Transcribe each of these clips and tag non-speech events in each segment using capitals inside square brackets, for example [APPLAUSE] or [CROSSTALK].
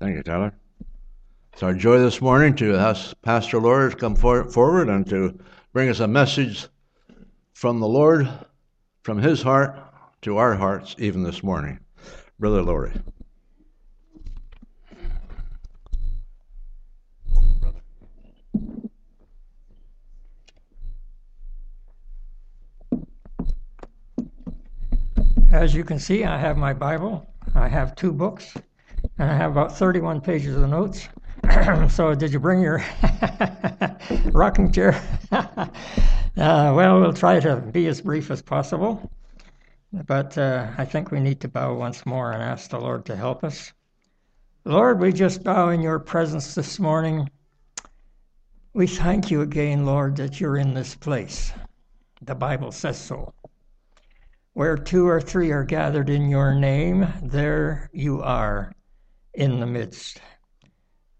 Thank you, Tyler. It's our joy this morning to ask Pastor to come for- forward and to bring us a message from the Lord, from his heart to our hearts, even this morning. Brother Lori. As you can see, I have my Bible. I have two books, and I have about 31 pages of notes. [CLEARS THROAT] so, did you bring your [LAUGHS] rocking chair? [LAUGHS] uh, well, we'll try to be as brief as possible. But uh, I think we need to bow once more and ask the Lord to help us. Lord, we just bow in your presence this morning. We thank you again, Lord, that you're in this place. The Bible says so. Where two or three are gathered in your name, there you are in the midst.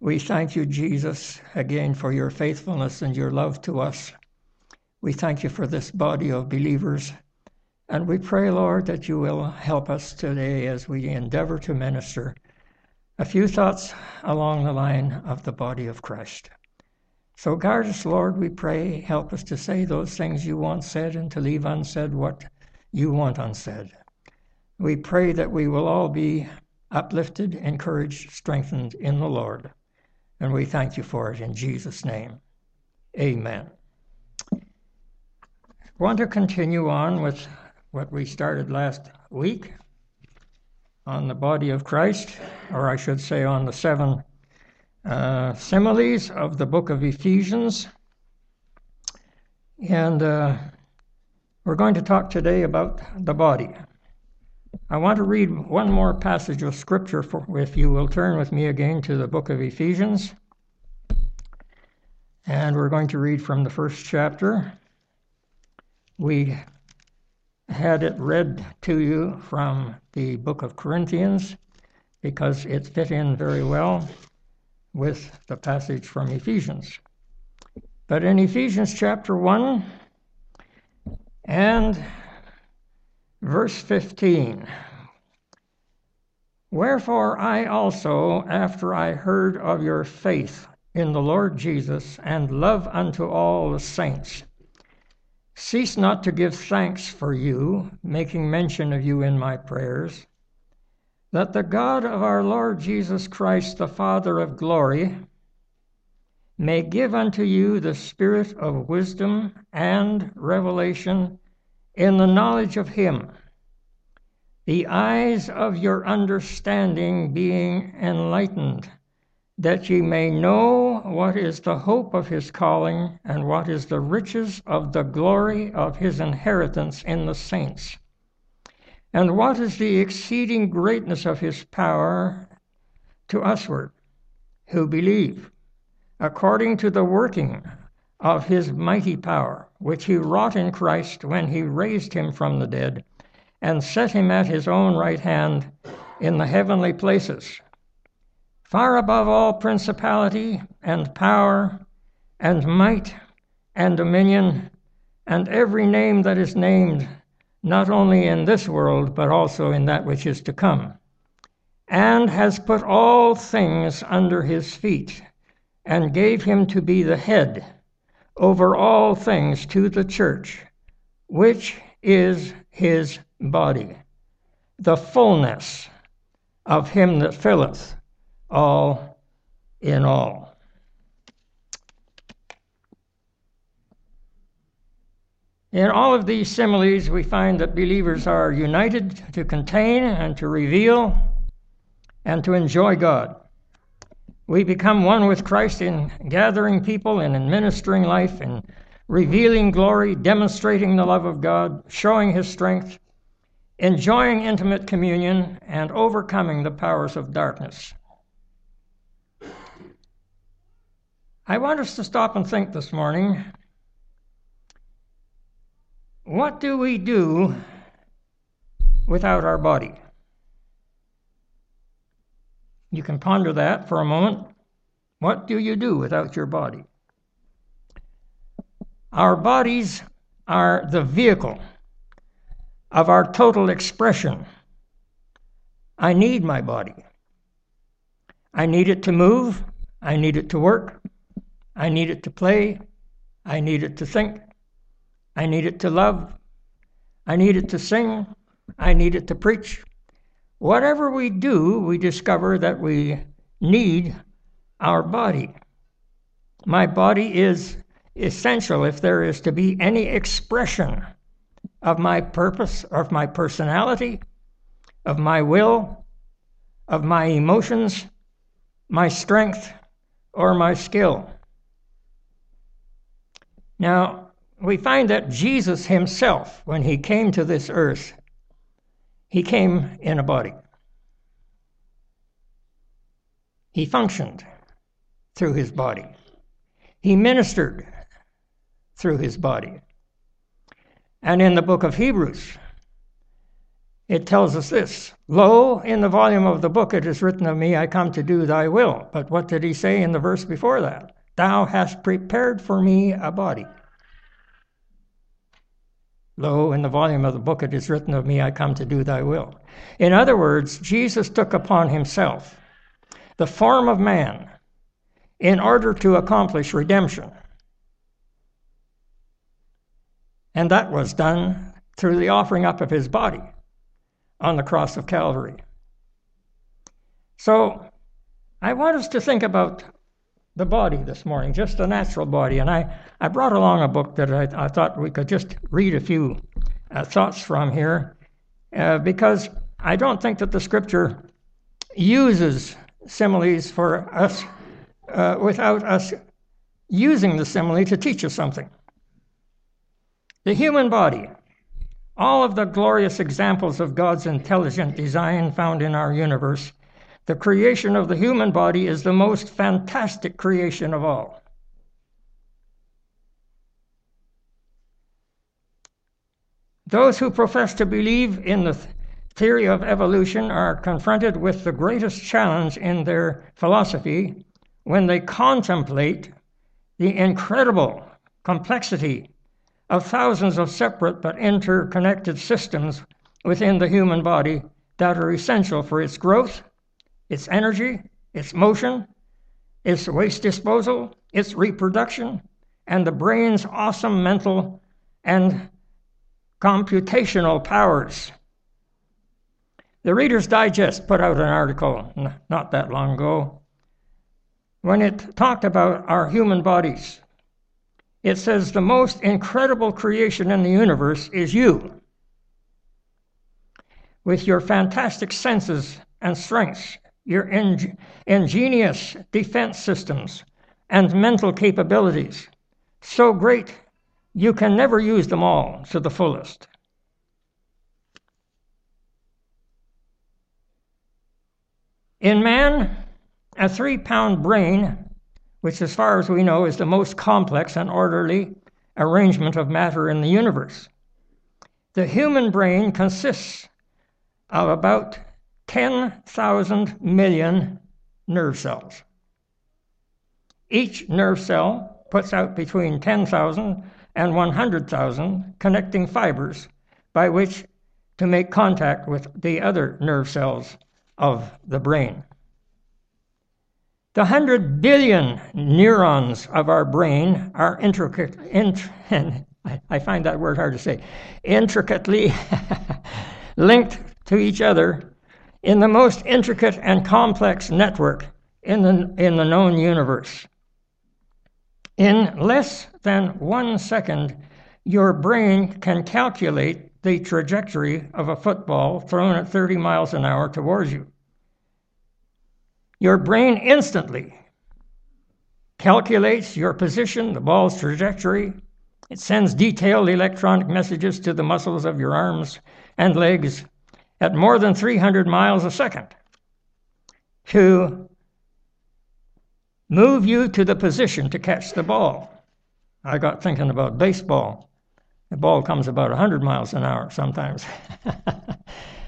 We thank you, Jesus, again for your faithfulness and your love to us. We thank you for this body of believers. And we pray, Lord, that you will help us today as we endeavor to minister a few thoughts along the line of the body of Christ. So guard us, Lord, we pray. Help us to say those things you want said and to leave unsaid what you want unsaid. We pray that we will all be uplifted, encouraged, strengthened in the Lord. And we thank you for it in Jesus' name. Amen. I want to continue on with what we started last week on the body of Christ, or I should say on the seven uh, similes of the book of Ephesians. And uh, we're going to talk today about the body. I want to read one more passage of Scripture, for, if you will turn with me again to the book of Ephesians. And we're going to read from the first chapter. We had it read to you from the book of Corinthians because it fit in very well with the passage from Ephesians. But in Ephesians chapter 1, and verse 15 Wherefore I also, after I heard of your faith in the Lord Jesus and love unto all the saints, cease not to give thanks for you, making mention of you in my prayers, that the God of our Lord Jesus Christ, the Father of glory, may give unto you the spirit of wisdom and revelation in the knowledge of Him, the eyes of your understanding being enlightened, that ye may know what is the hope of His calling, and what is the riches of the glory of His inheritance in the saints, and what is the exceeding greatness of His power to usward who believe according to the working of his mighty power, which he wrought in Christ when he raised him from the dead and set him at his own right hand in the heavenly places, far above all principality and power and might and dominion and every name that is named, not only in this world, but also in that which is to come, and has put all things under his feet and gave him to be the head over all things to the church, which is his body, the fullness of him that filleth all in all. In all of these similes, we find that believers are united to contain and to reveal and to enjoy God. We become one with Christ in gathering people and in ministering life and revealing glory, demonstrating the love of God, showing His strength, enjoying intimate communion, and overcoming the powers of darkness. I want us to stop and think this morning what do we do without our body? You can ponder that for a moment. What do you do without your body? Our bodies are the vehicle of our total expression. I need my body. I need it to move. I need it to work. I need it to play. I need it to think. I need it to love. I need it to sing. I need it to preach. Whatever we do, we discover that we need our body. My body is essential if there is to be any expression of my purpose, of my personality, of my will, of my emotions, my strength, or my skill. Now, we find that Jesus himself, when he came to this earth, he came in a body. He functioned through his body. He ministered through his body. And in the book of Hebrews, it tells us this Lo, in the volume of the book it is written of me, I come to do thy will. But what did he say in the verse before that? Thou hast prepared for me a body. Lo, in the volume of the book it is written of me, I come to do thy will. In other words, Jesus took upon himself the form of man in order to accomplish redemption. And that was done through the offering up of his body on the cross of Calvary. So I want us to think about the body this morning, just the natural body. And I, I brought along a book that I, I thought we could just read a few uh, thoughts from here uh, because I don't think that the scripture uses similes for us uh, without us using the simile to teach us something. The human body all of the glorious examples of God's intelligent design found in our universe, the creation of the human body is the most fantastic creation of all. Those who profess to believe in the theory of evolution are confronted with the greatest challenge in their philosophy when they contemplate the incredible complexity of thousands of separate but interconnected systems within the human body that are essential for its growth, its energy, its motion, its waste disposal, its reproduction, and the brain's awesome mental and computational powers. The Reader's Digest put out an article not that long ago when it talked about our human bodies it says the most incredible creation in the universe is you. With your fantastic senses and strengths, your ing- ingenious defense systems, and mental capabilities, so great you can never use them all to the fullest. In man, a three pound brain which, as far as we know, is the most complex and orderly arrangement of matter in the universe. The human brain consists of about 10,000 million nerve cells. Each nerve cell puts out between 10,000 and 100,000 connecting fibers by which to make contact with the other nerve cells of the brain. The 100 billion neurons of our brain are intricate, int, [LAUGHS] I find that word hard to say, intricately [LAUGHS] linked to each other in the most intricate and complex network in the, in the known universe. In less than one second, your brain can calculate the trajectory of a football thrown at 30 miles an hour towards you. Your brain instantly calculates your position, the ball's trajectory. It sends detailed electronic messages to the muscles of your arms and legs at more than 300 miles a second to move you to the position to catch the ball. I got thinking about baseball. The ball comes about 100 miles an hour sometimes. [LAUGHS]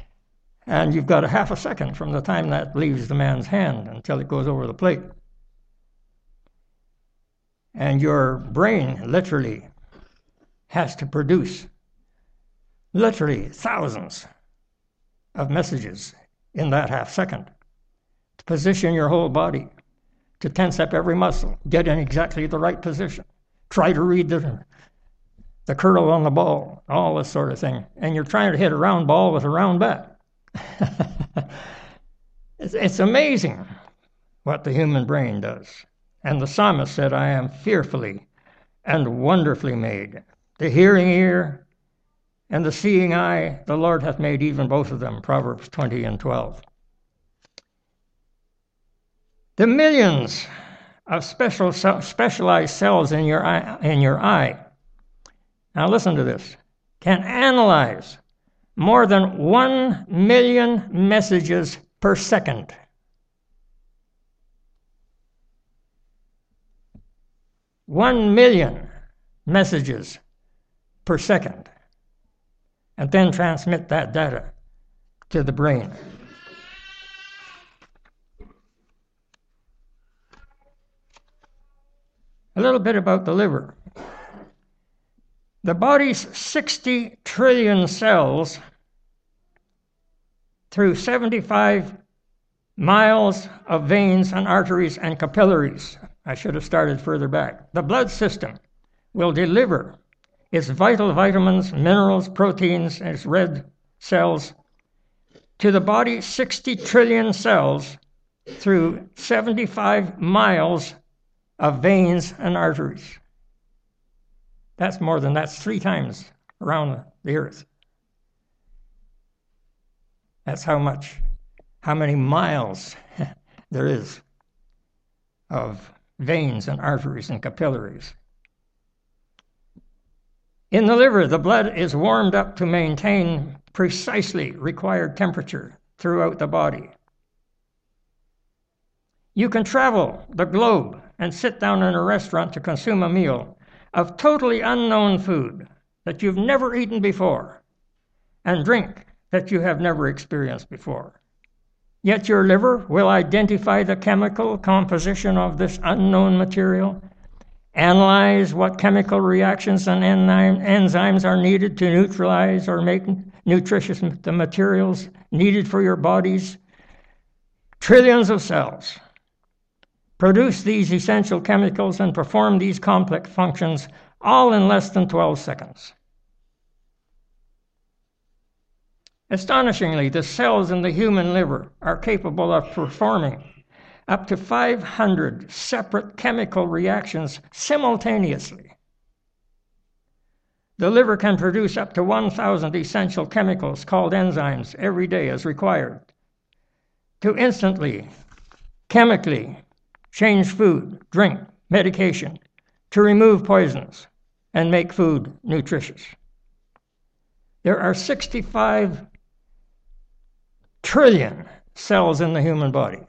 And you've got a half a second from the time that leaves the man's hand until it goes over the plate. And your brain literally has to produce literally thousands of messages in that half second to position your whole body, to tense up every muscle, get in exactly the right position, try to read the, the curl on the ball, all this sort of thing. And you're trying to hit a round ball with a round bat. [LAUGHS] it's, it's amazing what the human brain does. And the psalmist said, I am fearfully and wonderfully made. The hearing ear and the seeing eye, the Lord hath made even both of them. Proverbs 20 and 12. The millions of special specialized cells in your eye, in your eye. Now listen to this. Can analyze more than 1 million messages per second. One million messages per second, and then transmit that data to the brain. A little bit about the liver. The body's 60 trillion cells through 75 miles of veins and arteries and capillaries. I should have started further back. The blood system will deliver its vital vitamins, minerals, proteins, and its red cells to the body's 60 trillion cells through 75 miles of veins and arteries. That's more than that's three times around the earth. That's how much, how many miles [LAUGHS] there is of veins and arteries and capillaries. In the liver, the blood is warmed up to maintain precisely required temperature throughout the body. You can travel the globe and sit down in a restaurant to consume a meal of totally unknown food that you've never eaten before and drink that you have never experienced before. Yet your liver will identify the chemical composition of this unknown material, analyze what chemical reactions and enzymes are needed to neutralize or make nutritious the materials needed for your body's trillions of cells produce these essential chemicals and perform these complex functions all in less than 12 seconds. Astonishingly, the cells in the human liver are capable of performing up to 500 separate chemical reactions simultaneously. The liver can produce up to 1,000 essential chemicals called enzymes every day as required to instantly, chemically change food, drink, medication, to remove poisons and make food nutritious. There are 65 trillion cells in the human body.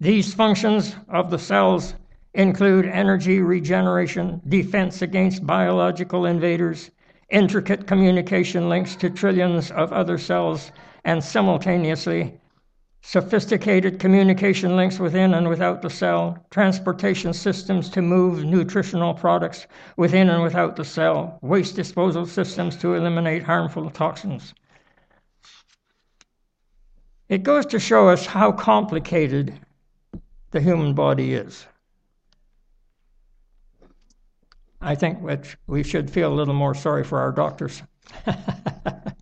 These functions of the cells include energy regeneration, defense against biological invaders, intricate communication links to trillions of other cells, and simultaneously sophisticated communication links within and without the cell, transportation systems to move nutritional products within and without the cell, waste disposal systems to eliminate harmful toxins. It goes to show us how complicated the human body is. I think we should feel a little more sorry for our doctors. [LAUGHS]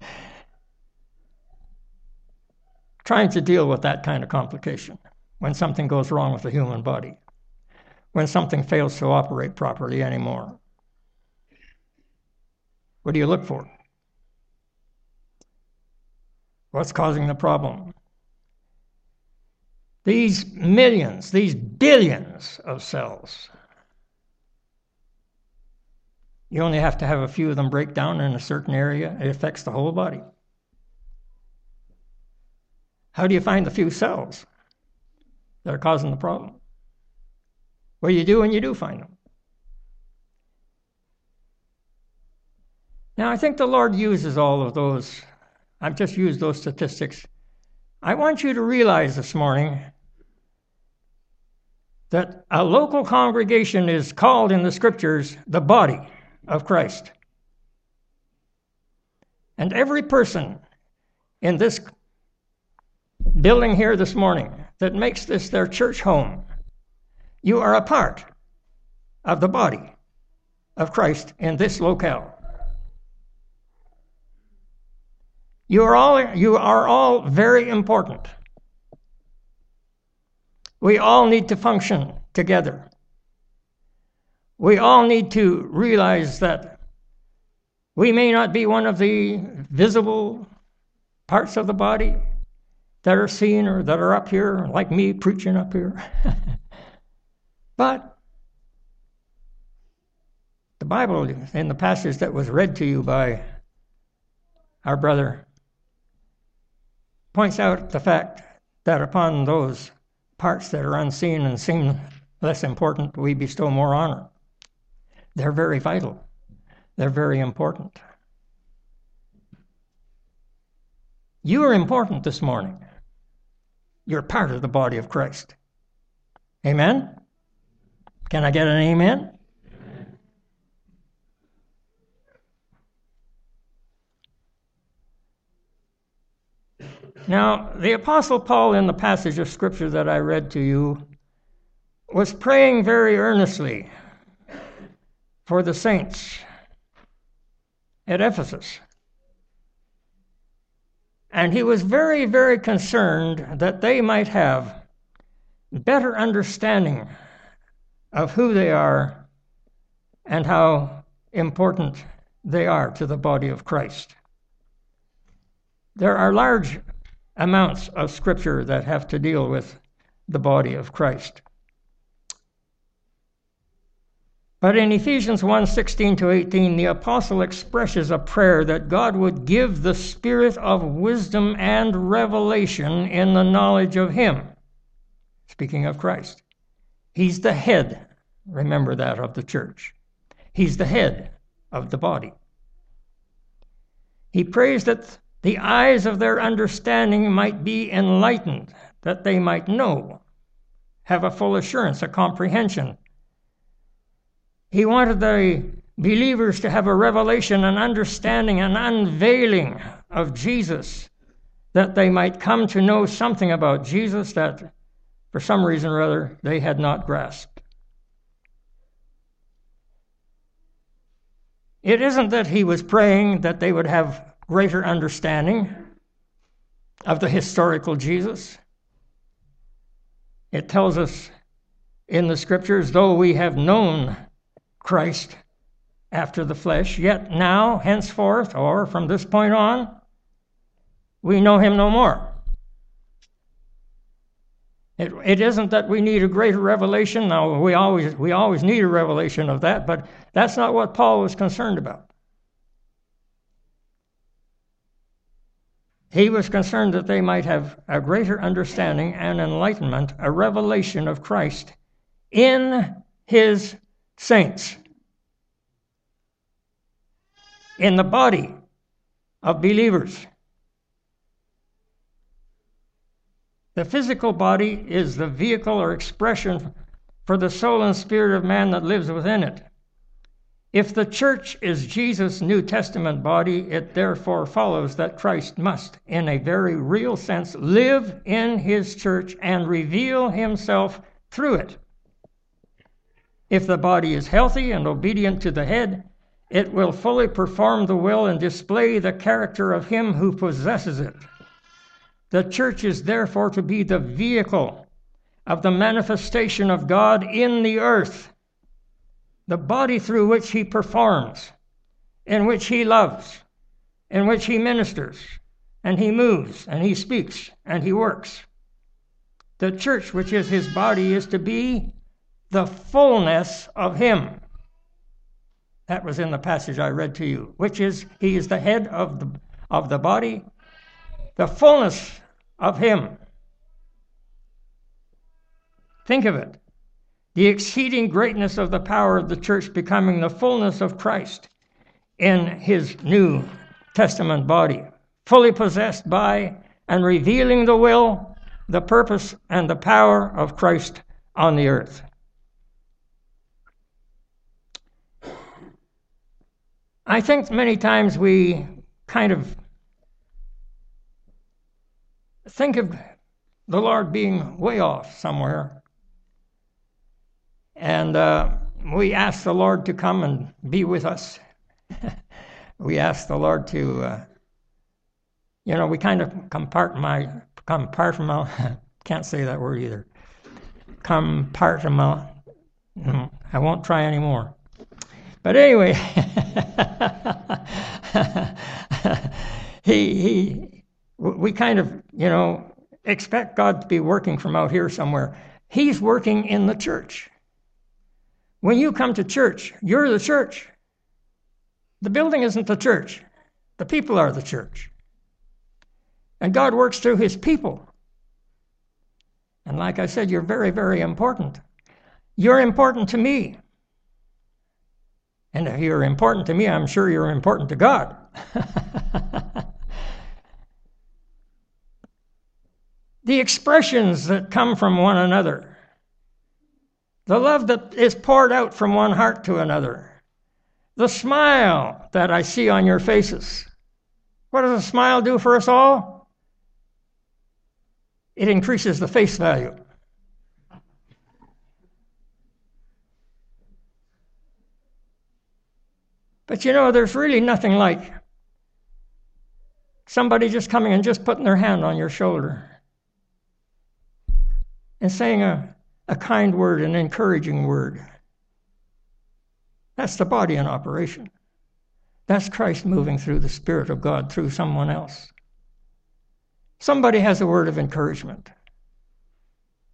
trying to deal with that kind of complication when something goes wrong with the human body, when something fails to operate properly anymore. What do you look for? What's causing the problem? These millions, these billions of cells. You only have to have a few of them break down in a certain area, it affects the whole body. How do you find the few cells that are causing the problem? Well, you do when you do find them. Now, I think the Lord uses all of those. I've just used those statistics. I want you to realize this morning that a local congregation is called in the scriptures the body of Christ. And every person in this building here this morning that makes this their church home, you are a part of the body of Christ in this locale. You are all, you are all very important. We all need to function together. We all need to realize that we may not be one of the visible parts of the body that are seen or that are up here, like me preaching up here. [LAUGHS] but the Bible, in the passage that was read to you by our brother, points out the fact that upon those parts that are unseen and seem less important, we bestow more honor. They're very vital, they're very important. You are important this morning. You're part of the body of Christ. Amen? Can I get an amen? Now, the Apostle Paul, in the passage of Scripture that I read to you, was praying very earnestly for the saints at Ephesus. And he was very, very concerned that they might have better understanding of who they are and how important they are to the body of Christ. There are large amounts of scripture that have to deal with the body of Christ. But in Ephesians 1 16 to 18, the apostle expresses a prayer that God would give the spirit of wisdom and revelation in the knowledge of Him. Speaking of Christ, He's the head, remember that, of the church. He's the head of the body. He prays that the eyes of their understanding might be enlightened, that they might know, have a full assurance, a comprehension he wanted the believers to have a revelation, an understanding, an unveiling of Jesus, that they might come to know something about Jesus that, for some reason or other, they had not grasped. It isn't that he was praying that they would have greater understanding of the historical Jesus. It tells us in the scriptures, though we have known Christ after the flesh, yet now, henceforth, or from this point on, we know him no more. It, it isn't that we need a greater revelation. Now, we always, we always need a revelation of that, but that's not what Paul was concerned about. He was concerned that they might have a greater understanding and enlightenment, a revelation of Christ in his saints in the body of believers. The physical body is the vehicle or expression for the soul and spirit of man that lives within it. If the church is Jesus' New Testament body, it therefore follows that Christ must, in a very real sense, live in his church and reveal himself through it. If the body is healthy and obedient to the head, it will fully perform the will and display the character of him who possesses it. The church is therefore to be the vehicle of the manifestation of God in the earth, the body through which he performs, in which he loves, in which he ministers, and he moves, and he speaks, and he works. The church, which is his body, is to be the fullness of Him. That was in the passage I read to you, which is He is the head of the, of the body, the fullness of Him. Think of it the exceeding greatness of the power of the church becoming the fullness of Christ in His New Testament body, fully possessed by and revealing the will, the purpose, and the power of Christ on the earth. I think many times we kind of think of the Lord being way off somewhere. And uh, we ask the Lord to come and be with us. [LAUGHS] we ask the Lord to, uh, you know, we kind of compartment, compartment, [LAUGHS] can't say that word either. Compartment, hmm, I won't try anymore. But anyway, [LAUGHS] he, he, we kind of, you know, expect God to be working from out here somewhere. He's working in the church. When you come to church, you're the church. The building isn't the church, the people are the church. And God works through his people. And like I said, you're very, very important. You're important to me. And if you're important to me, I'm sure you're important to God. [LAUGHS] the expressions that come from one another, the love that is poured out from one heart to another, the smile that I see on your faces. What does a smile do for us all? It increases the face value. But you know, there's really nothing like somebody just coming and just putting their hand on your shoulder and saying a, a kind word, an encouraging word. That's the body in operation. That's Christ moving through the Spirit of God through someone else. Somebody has a word of encouragement.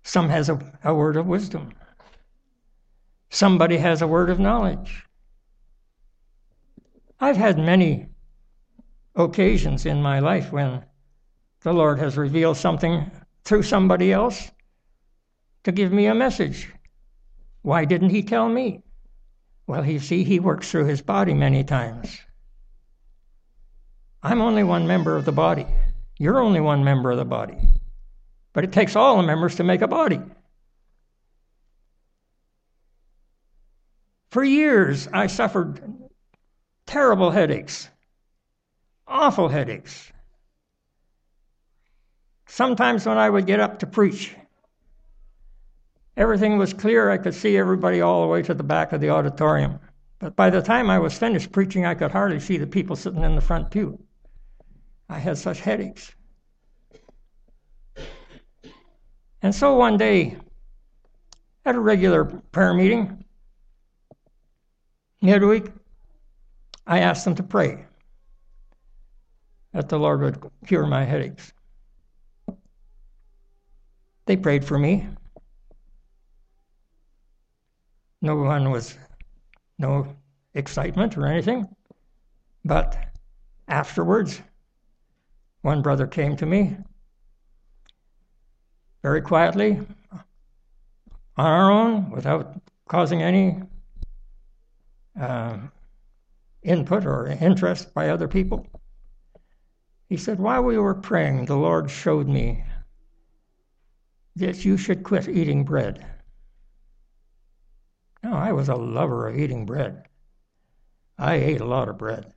Some has a, a word of wisdom. Somebody has a word of knowledge. I've had many occasions in my life when the Lord has revealed something through somebody else to give me a message. Why didn't he tell me? Well, you see, he works through his body many times. I'm only one member of the body. You're only one member of the body. But it takes all the members to make a body. For years, I suffered terrible headaches, awful headaches. Sometimes when I would get up to preach, Everything was clear. I could see everybody all the way to the back of the auditorium. But by the time I was finished preaching, I could hardly see the people sitting in the front pew. I had such headaches. And so one day, at a regular prayer meeting, midweek, I asked them to pray that the Lord would cure my headaches. They prayed for me. No one was, no excitement or anything. But afterwards, one brother came to me very quietly, on our own, without causing any uh, input or interest by other people. He said, While we were praying, the Lord showed me that you should quit eating bread. Now, I was a lover of eating bread. I ate a lot of bread.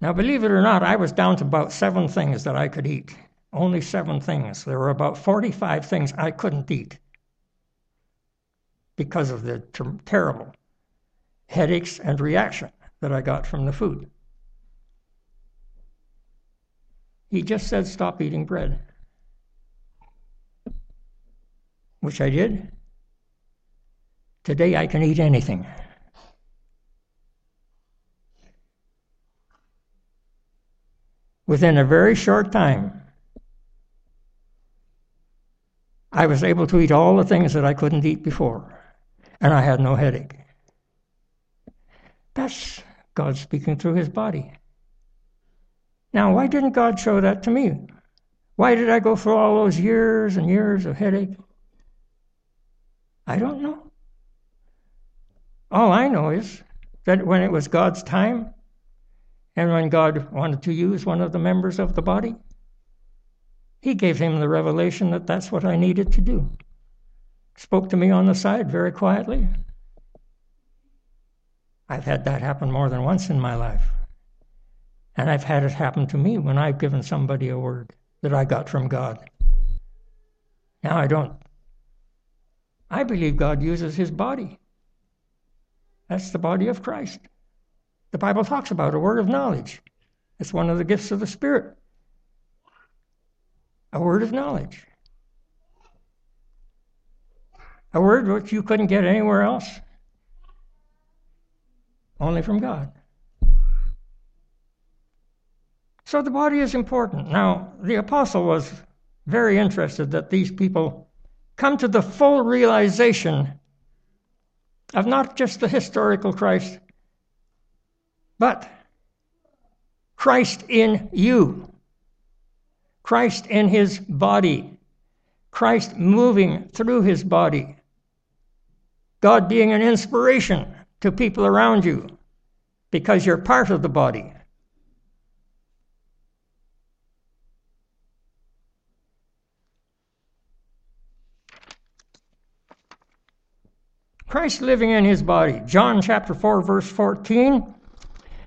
Now, believe it or not, I was down to about seven things that I could eat. Only seven things. There were about 45 things I couldn't eat because of the ter- terrible headaches and reaction that I got from the food. He just said, Stop eating bread which I did. Today I can eat anything. Within a very short time, I was able to eat all the things that I couldn't eat before, and I had no headache. That's God speaking through his body. Now, why didn't God show that to me? Why did I go through all those years and years of headache? I don't know. All I know is that when it was God's time, and when God wanted to use one of the members of the body, He gave him the revelation that that's what I needed to do. Spoke to me on the side very quietly. I've had that happen more than once in my life. And I've had it happen to me when I've given somebody a word that I got from God. Now I don't. I believe God uses his body. That's the body of Christ. The Bible talks about a word of knowledge. It's one of the gifts of the Spirit. A word of knowledge. A word which you couldn't get anywhere else, only from God. So the body is important. Now, the apostle was very interested that these people come to the full realization of not just the historical Christ, but Christ in you, Christ in his body, Christ moving through his body, God being an inspiration to people around you because you're part of the body. Christ living in his body. John chapter 4, verse 14.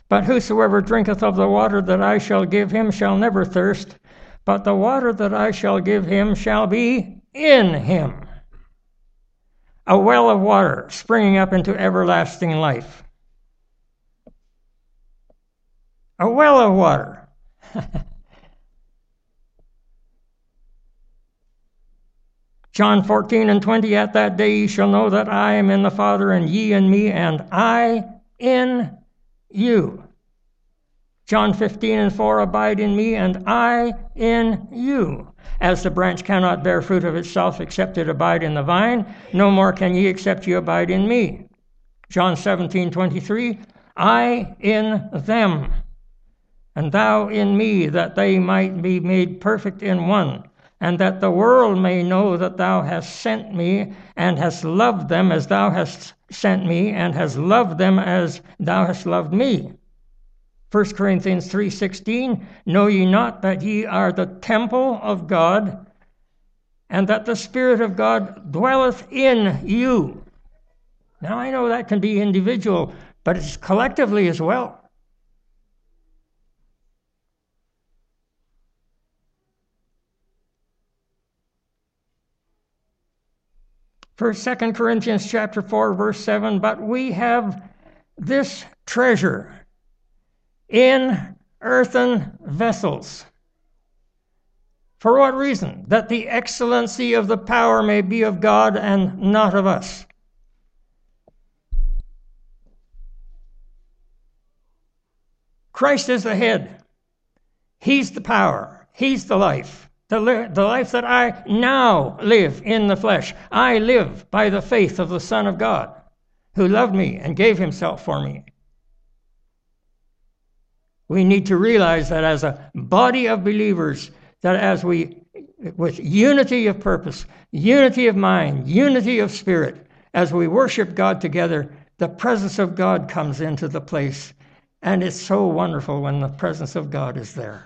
But whosoever drinketh of the water that I shall give him shall never thirst, but the water that I shall give him shall be in him. A well of water springing up into everlasting life. A well of water. [LAUGHS] John 14 and 20, at that day ye shall know that I am in the Father, and ye in me, and I in you. John 15 and 4, abide in me, and I in you. As the branch cannot bear fruit of itself except it abide in the vine, no more can ye except ye abide in me. John 17, 23, I in them, and thou in me, that they might be made perfect in one and that the world may know that thou hast sent me and hast loved them as thou hast sent me and hast loved them as thou hast loved me 1 corinthians 3.16 know ye not that ye are the temple of god and that the spirit of god dwelleth in you? Now i know that can be individual but it's collectively as well. First, Second Corinthians chapter 4, verse 7, but we have this treasure in earthen vessels. For what reason? That the excellency of the power may be of God and not of us. Christ is the head. He's the power. He's the life. The, li- the life that I now live in the flesh, I live by the faith of the Son of God, who loved me and gave himself for me. We need to realize that as a body of believers, that as we, with unity of purpose, unity of mind, unity of spirit, as we worship God together, the presence of God comes into the place. And it's so wonderful when the presence of God is there.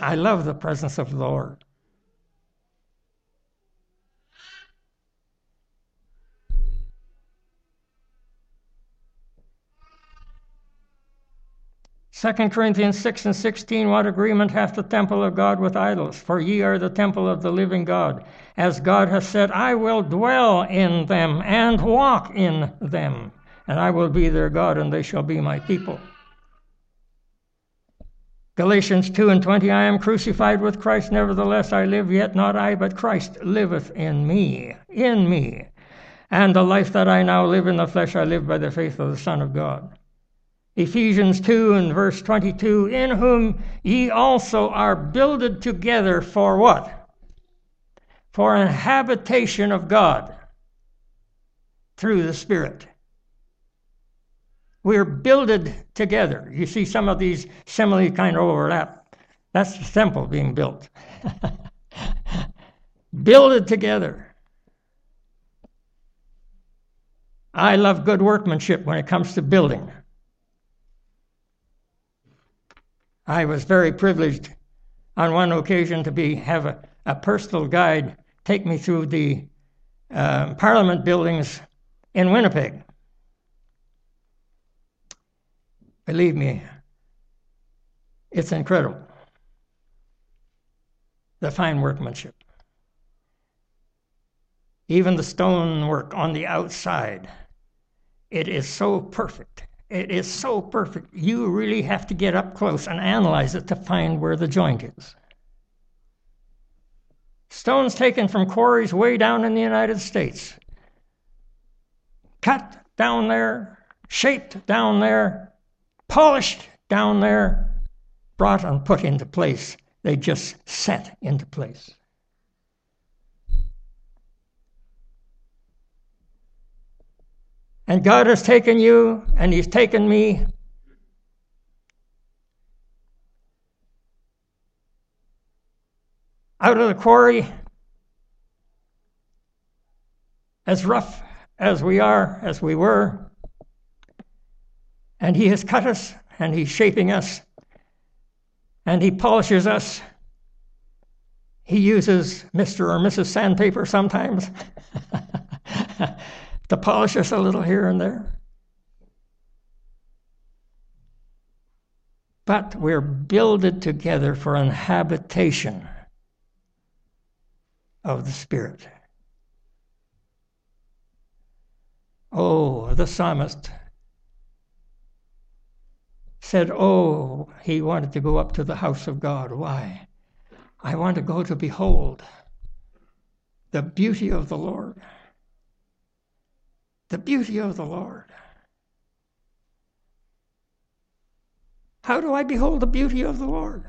I love the presence of the Lord. Second Corinthians 6 and 16, what agreement hath the temple of God with idols? For ye are the temple of the living God. As God hath said, I will dwell in them and walk in them, and I will be their God, and they shall be my people. Galatians 2 and 20 I am crucified with Christ, nevertheless I live, yet not I, but Christ liveth in me, in me. And the life that I now live in the flesh, I live by the faith of the Son of God. Ephesians 2 and verse 22 In whom ye also are builded together for what? For an habitation of God through the Spirit. We're builded together. You see some of these simile kind of overlap. That's the temple being built. [LAUGHS] builded together. I love good workmanship when it comes to building. I was very privileged on one occasion to be have a, a personal guide take me through the uh, Parliament buildings in Winnipeg. Believe me, It's incredible. The fine workmanship. Even the stonework on the outside. It is so perfect. It is so perfect. You really have to get up close and analyze it to find where the joint is. Stones taken from quarries way down in the United States. Cut down there, shaped down there, polished down there, brought and put into place. They just set into place. And God has taken you and He's taken me. Out of the quarry, as rough as we are, as we were, and He has cut us and He's shaping us and He polishes us. He uses Mr. or Mrs. Sandpaper sometimes. [LAUGHS] to polish us a little here and there. But we're builded together for an habitation of the Spirit. Oh, the psalmist said, Oh, he wanted to go up to the house of God. Why? I want to go to behold the beauty of the Lord the beauty of the Lord. How do I behold the beauty of the Lord?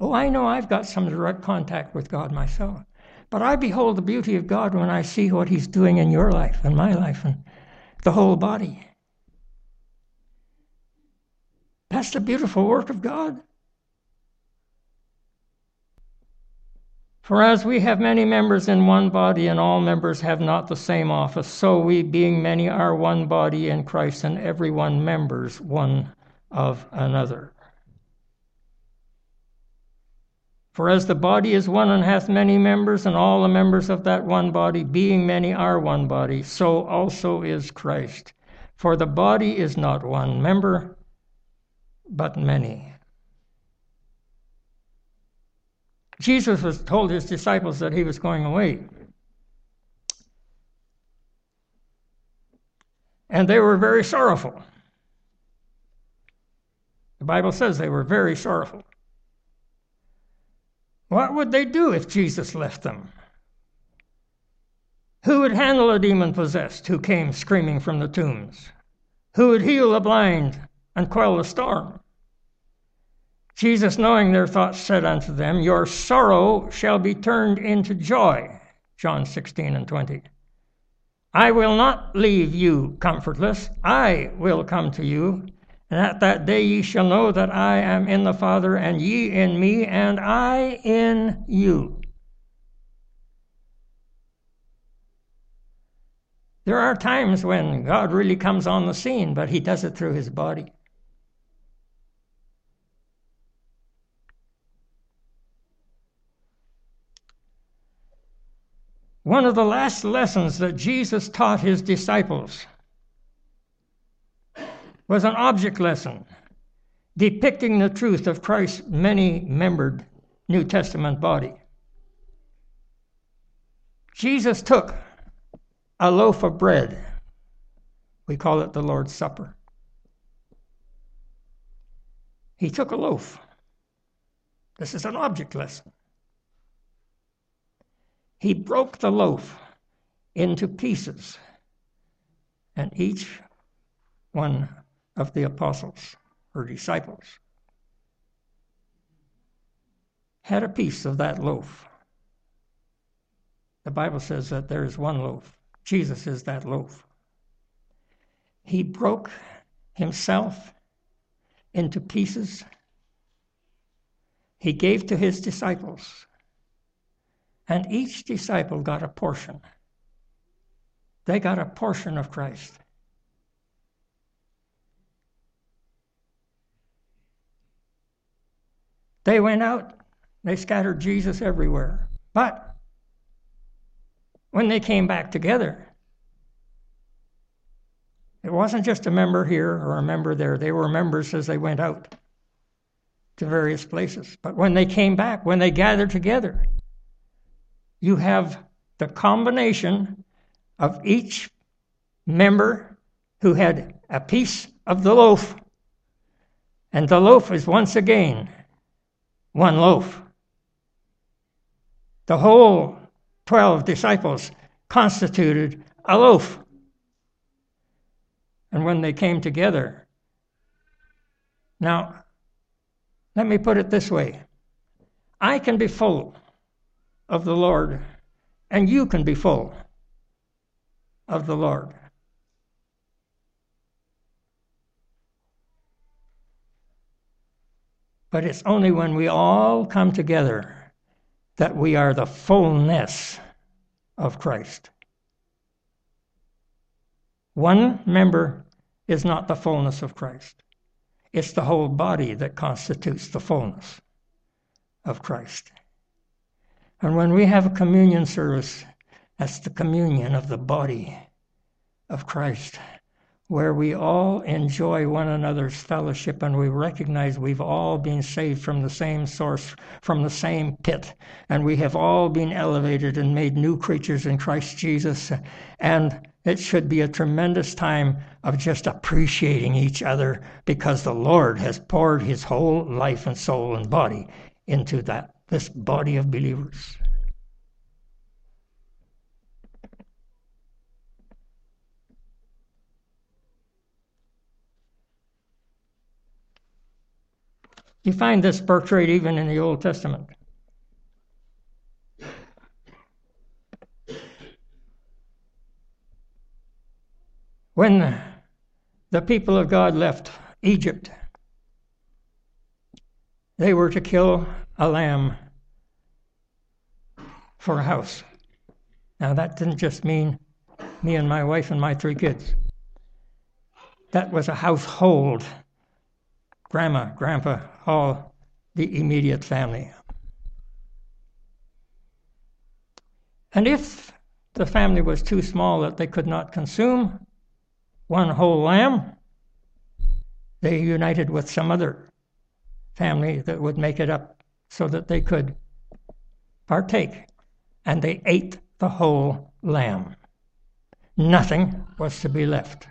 Oh, I know I've got some direct contact with God myself. But I behold the beauty of God when I see what He's doing in your life and my life and the whole body. That's the beautiful work of God. For as we have many members in one body, and all members have not the same office, so we, being many, are one body in Christ, and every one members one of another. For as the body is one and hath many members, and all the members of that one body, being many, are one body, so also is Christ. For the body is not one member, but many. Jesus was told his disciples that he was going away. And they were very sorrowful. The Bible says they were very sorrowful. What would they do if Jesus left them? Who would handle a demon possessed who came screaming from the tombs? Who would heal the blind and quell the storm? Jesus, knowing their thoughts, said unto them, Your sorrow shall be turned into joy. John 16 and 20. I will not leave you comfortless. I will come to you. And at that day ye shall know that I am in the Father, and ye in me, and I in you. There are times when God really comes on the scene, but he does it through his body. One of the last lessons that Jesus taught his disciples was an object lesson depicting the truth of Christ's many membered New Testament body. Jesus took a loaf of bread. We call it the Lord's Supper. He took a loaf. This is an object lesson. He broke the loaf into pieces, and each one of the apostles or disciples had a piece of that loaf. The Bible says that there is one loaf. Jesus is that loaf. He broke himself into pieces. He gave to his disciples and each disciple got a portion. They got a portion of Christ. They went out, they scattered Jesus everywhere. But when they came back together, it wasn't just a member here or a member there. They were members as they went out. to various places. But when they came back, when they gathered together, you have the combination of each member who had a piece of the loaf. And the loaf is once again one loaf. The whole 12 disciples constituted a loaf. And when they came together, now, let me put it this way I can be full of the Lord, and you can be full of the Lord. But it's only when we all come together that we are the fullness of Christ. One member is not the fullness of Christ. It's the whole body that constitutes the fullness of Christ. And when we have a communion service, that's the communion of the body of Christ, where we all enjoy one another's fellowship and we recognize we've all been saved from the same source, from the same pit, and we have all been elevated and made new creatures in Christ Jesus. And it should be a tremendous time of just appreciating each other because the Lord has poured his whole life and soul and body into that this body of believers. You find this portrayed even in the Old Testament. When the people of God left Egypt, they were to kill a lamb for a house. Now, that didn't just mean me and my wife and my three kids. That was a household. Grandma, grandpa, all the immediate family. And if the family was too small that they could not consume, one whole lamb, they united with some other family that would make it up so that they could partake. And they ate the whole lamb. Nothing was to be left.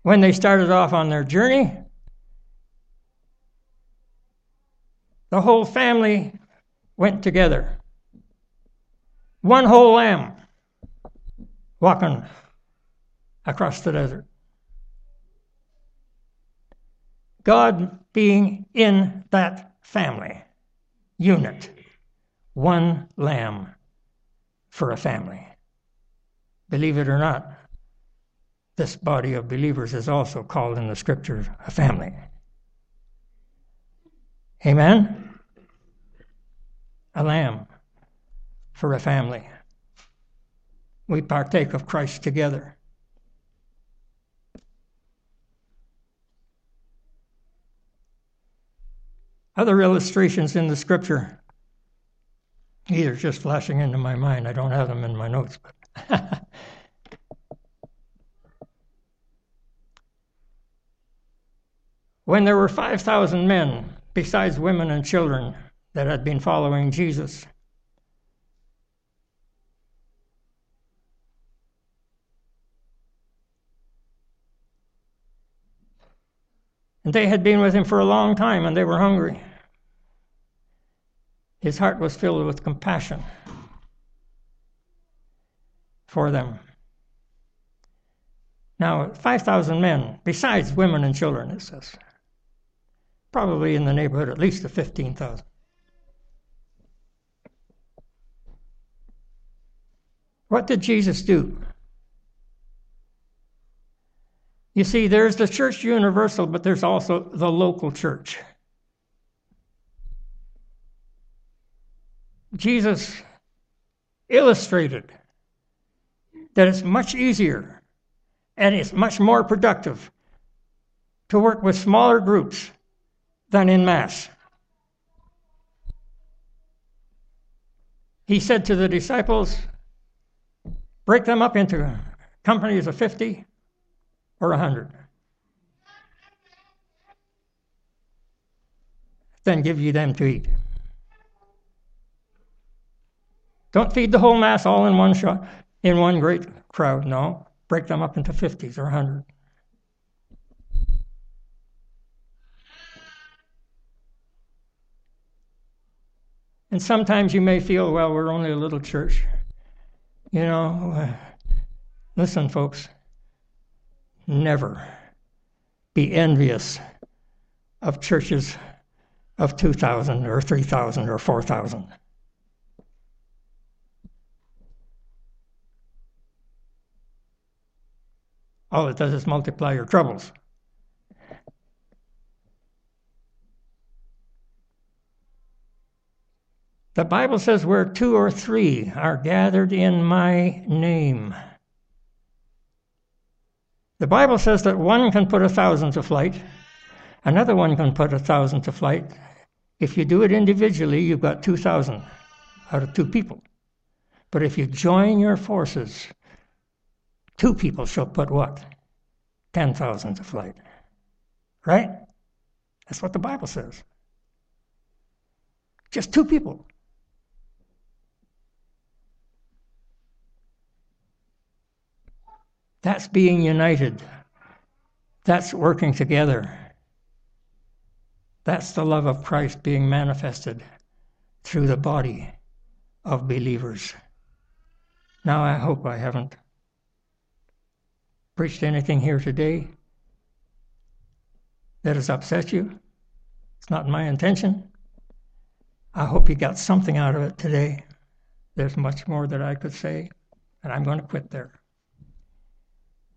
When they started off on their journey, the whole family went together one whole lamb walking across the desert. God being in that family unit, one lamb for a family. Believe it or not, this body of believers is also called in the scriptures a family. Amen? A lamb for a family. We partake of Christ together. Other illustrations in the scripture, These are just flashing into my mind, I don't have them in my notes, but [LAUGHS] when there were 5,000 men, besides women and children, that had been following Jesus, And they had been with him for a long time and they were hungry. His heart was filled with compassion for them. Now, 5,000 men, besides women and children, it says. Probably in the neighborhood at least of 15,000. What did Jesus do? You see, there's the church universal, but there's also the local church. Jesus illustrated that it's much easier and it's much more productive to work with smaller groups than in mass. He said to the disciples, break them up into companies of 50 or 100? Then give you them to eat. Don't feed the whole mass all in one shot, in one great crowd. No, break them up into 50s or 100. And sometimes you may feel, well, we're only a little church. You know, uh, listen, folks, never be envious of churches of 2,000 or 3,000 or 4,000. All it does is multiply your troubles. The Bible says where two or three are gathered in my name. The Bible says that one can put a thousand to flight, another one can put a thousand to flight. If you do it individually, you've got 2,000 out of two people. But if you join your forces, two people shall put what? 10,000 to flight. Right? That's what the Bible says. Just two people. That's being united. That's working together. That's the love of Christ being manifested through the body of believers. Now, I hope I haven't preached anything here today that has upset you. It's not my intention. I hope you got something out of it today. There's much more that I could say, and I'm going to quit there.